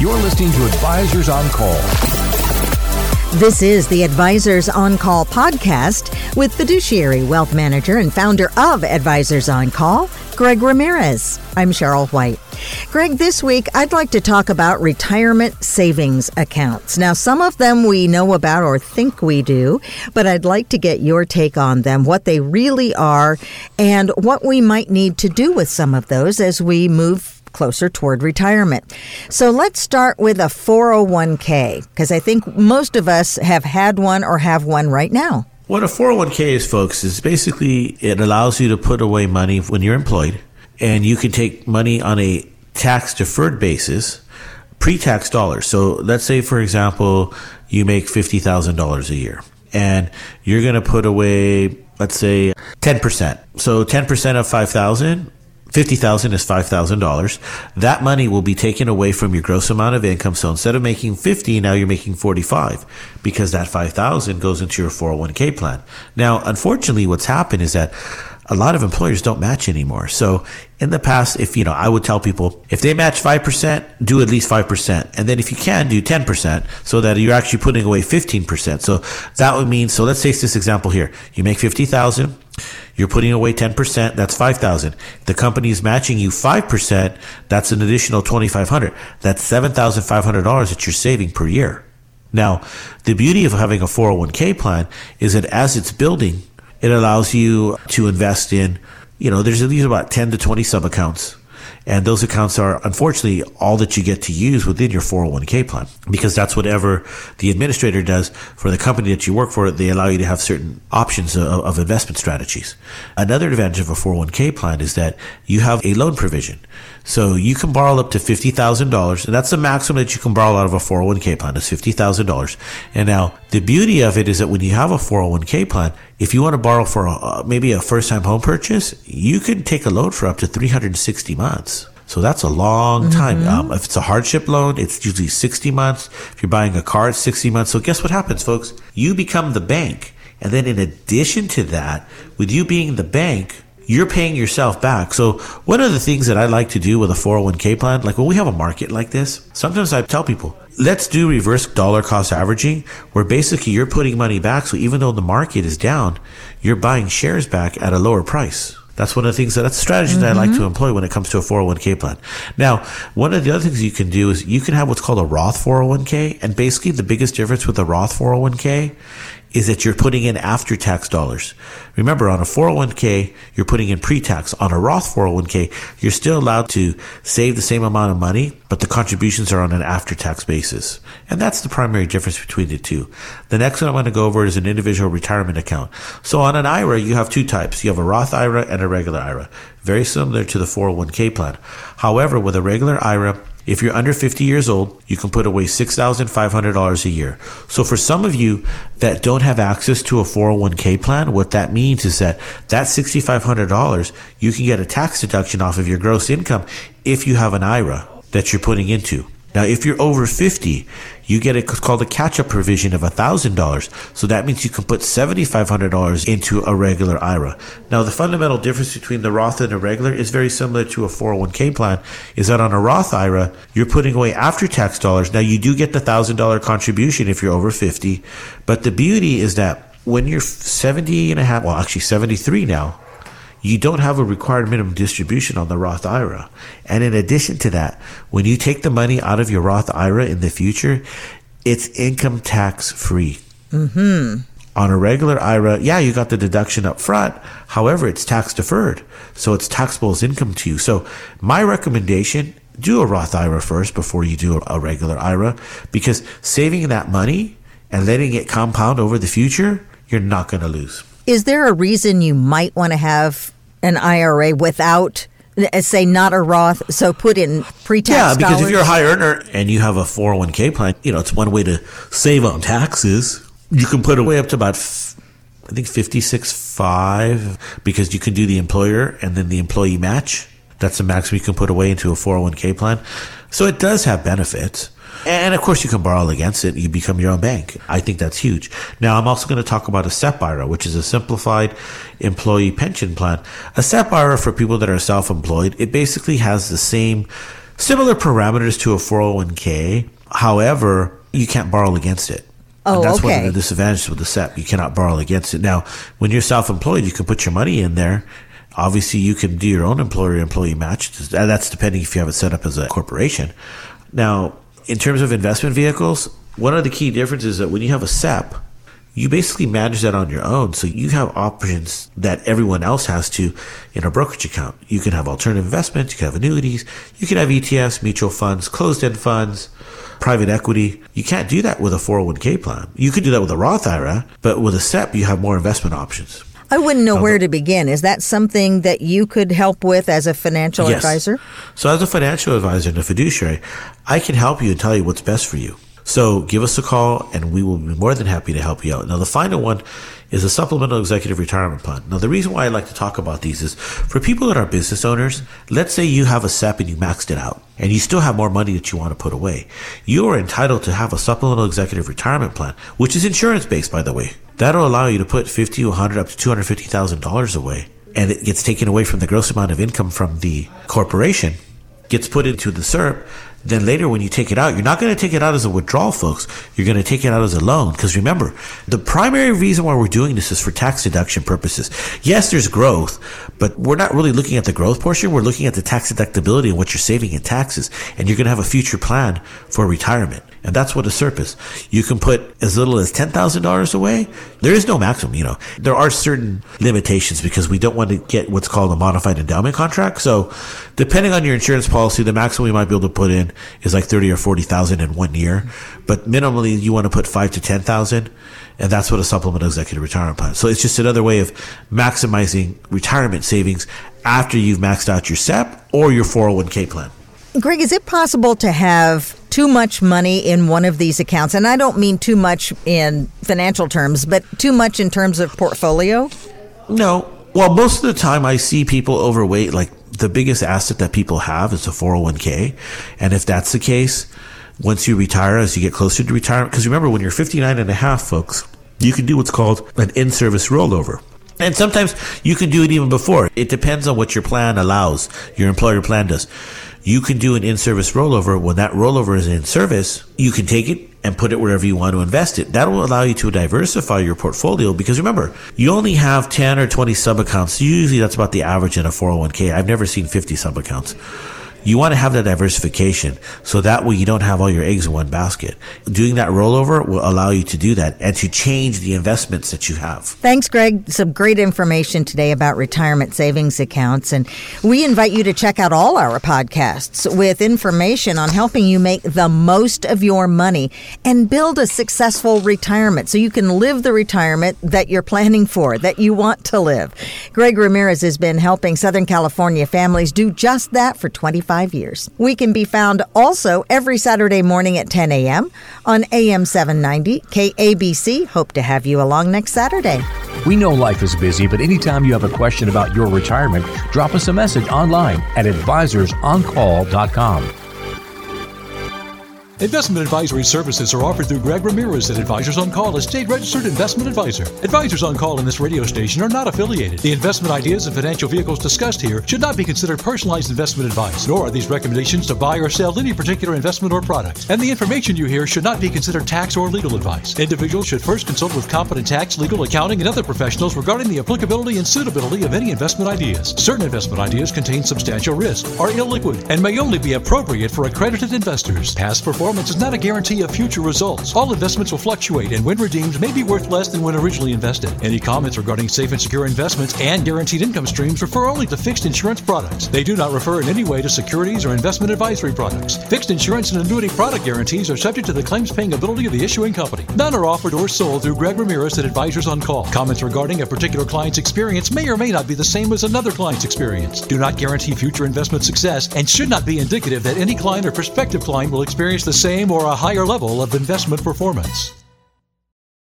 You're listening to Advisors on Call. This is the Advisors on Call podcast with fiduciary wealth manager and founder of Advisors on Call, Greg Ramirez. I'm Cheryl White. Greg, this week I'd like to talk about retirement savings accounts. Now, some of them we know about or think we do, but I'd like to get your take on them, what they really are, and what we might need to do with some of those as we move closer toward retirement. So let's start with a 401k because I think most of us have had one or have one right now. What a 401k is, folks, is basically it allows you to put away money when you're employed and you can take money on a tax deferred basis, pre tax dollars. So let's say, for example, you make $50,000 a year and you're going to put away, let's say, 10%. So 10% of 5,000 50,000 is $5,000. That money will be taken away from your gross amount of income. So instead of making 50, now you're making 45 because that 5,000 goes into your 401k plan. Now, unfortunately, what's happened is that a lot of employers don't match anymore. So in the past, if, you know, I would tell people, if they match 5%, do at least 5%. And then if you can, do 10% so that you're actually putting away 15%. So that would mean, so let's take this example here. You make 50,000. You're putting away 10%, that's 5,000. The company is matching you 5%, that's an additional 2,500. That's $7,500 that you're saving per year. Now, the beauty of having a 401k plan is that as it's building, it allows you to invest in, you know, there's at least about 10 to 20 sub accounts. And those accounts are unfortunately all that you get to use within your 401k plan because that's whatever the administrator does for the company that you work for. They allow you to have certain options of, of investment strategies. Another advantage of a 401k plan is that you have a loan provision. So you can borrow up to $50,000 and that's the maximum that you can borrow out of a 401k plan is $50,000. And now the beauty of it is that when you have a 401k plan, if you want to borrow for a, maybe a first time home purchase, you can take a loan for up to 360 months. So that's a long time. Mm-hmm. Um, if it's a hardship loan, it's usually 60 months. If you're buying a car, it's 60 months. So guess what happens, folks? You become the bank. And then in addition to that, with you being the bank, you're paying yourself back. So one of the things that I like to do with a 401k plan, like when we have a market like this, sometimes I tell people, let's do reverse dollar cost averaging where basically you're putting money back. So even though the market is down, you're buying shares back at a lower price. That's one of the things that that's a strategy mm-hmm. that I like to mm-hmm. employ when it comes to a 401k plan. Now, one of the other things you can do is you can have what's called a Roth 401k. And basically the biggest difference with a Roth 401k is that you're putting in after tax dollars. Remember, on a 401k, you're putting in pre tax. On a Roth 401k, you're still allowed to save the same amount of money, but the contributions are on an after tax basis. And that's the primary difference between the two. The next one I'm going to go over is an individual retirement account. So on an IRA, you have two types. You have a Roth IRA and a regular IRA. Very similar to the 401k plan. However, with a regular IRA, if you're under 50 years old, you can put away $6,500 a year. So for some of you that don't have access to a 401k plan, what that means is that that $6,500, you can get a tax deduction off of your gross income if you have an IRA that you're putting into. Now, if you're over 50, you get a called a catch-up provision of $1,000. So that means you can put $7,500 into a regular IRA. Now, the fundamental difference between the Roth and a regular is very similar to a 401k plan, is that on a Roth IRA, you're putting away after-tax dollars. Now, you do get the $1,000 contribution if you're over 50, but the beauty is that when you're 70 and a half, well, actually 73 now, you don't have a required minimum distribution on the Roth IRA. And in addition to that, when you take the money out of your Roth IRA in the future, it's income tax free. Mm-hmm. On a regular IRA, yeah, you got the deduction up front. However, it's tax deferred. So it's taxable as income to you. So my recommendation, do a Roth IRA first before you do a regular IRA because saving that money and letting it compound over the future, you're not going to lose. Is there a reason you might want to have an IRA without, uh, say, not a Roth? So put in pre-tax. Yeah, because dollars? if you're a high earner and you have a 401k plan, you know it's one way to save on taxes. You can put away up to about. I think 56.5 because you can do the employer and then the employee match. That's the maximum you can put away into a 401k plan. So it does have benefits. And of course, you can borrow against it. You become your own bank. I think that's huge. Now, I'm also going to talk about a SEP IRA, which is a simplified employee pension plan. A SEP IRA for people that are self-employed, it basically has the same Similar parameters to a 401k. However, you can't borrow against it. Oh, and that's one of the disadvantages with the SEP. You cannot borrow against it. Now, when you're self-employed, you can put your money in there. Obviously, you can do your own employer-employee match. That's depending if you have it set up as a corporation. Now, in terms of investment vehicles, one of the key differences is that when you have a SEP, you basically manage that on your own. So you have options that everyone else has to in a brokerage account. You can have alternative investments, you can have annuities, you can have ETFs, mutual funds, closed end funds, private equity. You can't do that with a 401k plan. You could do that with a Roth IRA, but with a SEP, you have more investment options. I wouldn't know where to begin. Is that something that you could help with as a financial Yes. advisor? So, as a financial advisor and a fiduciary, I can help you and tell you what's best for you. So, give us a call and we will be more than happy to help you out. Now, the final one is a supplemental executive retirement plan. Now, the reason why I like to talk about these is for people that are business owners, let's say you have a SEP and you maxed it out and you still have more money that you want to put away. You are entitled to have a supplemental executive retirement plan, which is insurance based, by the way. That'll allow you to put 50, 100, up to $250,000 away. And it gets taken away from the gross amount of income from the corporation gets put into the SERP, then later when you take it out, you're not going to take it out as a withdrawal, folks. You're going to take it out as a loan. Because remember, the primary reason why we're doing this is for tax deduction purposes. Yes, there's growth, but we're not really looking at the growth portion. We're looking at the tax deductibility and what you're saving in taxes. And you're going to have a future plan for retirement. And that's what a SERP is. You can put as little as $10,000 away. There is no maximum, you know. There are certain limitations because we don't want to get what's called a modified endowment contract. So depending on your insurance policy, the maximum we might be able to put in is like 30 or 40,000 in one year. But minimally you want to put five to 10,000. And that's what a supplemental executive retirement plan. So it's just another way of maximizing retirement savings after you've maxed out your SEP or your 401k plan. Greg, is it possible to have too much money in one of these accounts? And I don't mean too much in financial terms, but too much in terms of portfolio? No. Well, most of the time I see people overweight. Like the biggest asset that people have is a 401k. And if that's the case, once you retire, as you get closer to retirement, because remember when you're 59 and a half, folks, you can do what's called an in-service rollover. And sometimes you can do it even before. It depends on what your plan allows, your employer plan does. You can do an in-service rollover. When that rollover is in service, you can take it and put it wherever you want to invest it. That will allow you to diversify your portfolio because remember, you only have 10 or 20 sub accounts. Usually that's about the average in a 401k. I've never seen 50 sub accounts. You want to have that diversification so that way you don't have all your eggs in one basket. Doing that rollover will allow you to do that and to change the investments that you have. Thanks, Greg. Some great information today about retirement savings accounts. And we invite you to check out all our podcasts with information on helping you make the most of your money and build a successful retirement so you can live the retirement that you're planning for, that you want to live. Greg Ramirez has been helping Southern California families do just that for 25 years. We can be found also every Saturday morning at 10 a.m. on AM 790 KABC. Hope to have you along next Saturday. We know life is busy, but anytime you have a question about your retirement, drop us a message online at advisorsoncall.com. Investment advisory services are offered through Greg Ramirez at Advisors on Call, a state registered investment advisor. Advisors on Call in this radio station are not affiliated. The investment ideas and financial vehicles discussed here should not be considered personalized investment advice, nor are these recommendations to buy or sell any particular investment or product. And the information you hear should not be considered tax or legal advice. Individuals should first consult with competent tax, legal, accounting, and other professionals regarding the applicability and suitability of any investment ideas. Certain investment ideas contain substantial risk, are illiquid, and may only be appropriate for accredited investors. Past performance is not a guarantee of future results. All investments will fluctuate and when redeemed may be worth less than when originally invested. Any comments regarding safe and secure investments and guaranteed income streams refer only to fixed insurance products. They do not refer in any way to securities or investment advisory products. Fixed insurance and annuity product guarantees are subject to the claims paying ability of the issuing company. None are offered or sold through Greg Ramirez at Advisors on Call. Comments regarding a particular client's experience may or may not be the same as another client's experience. Do not guarantee future investment success and should not be indicative that any client or prospective client will experience the same or a higher level of investment performance.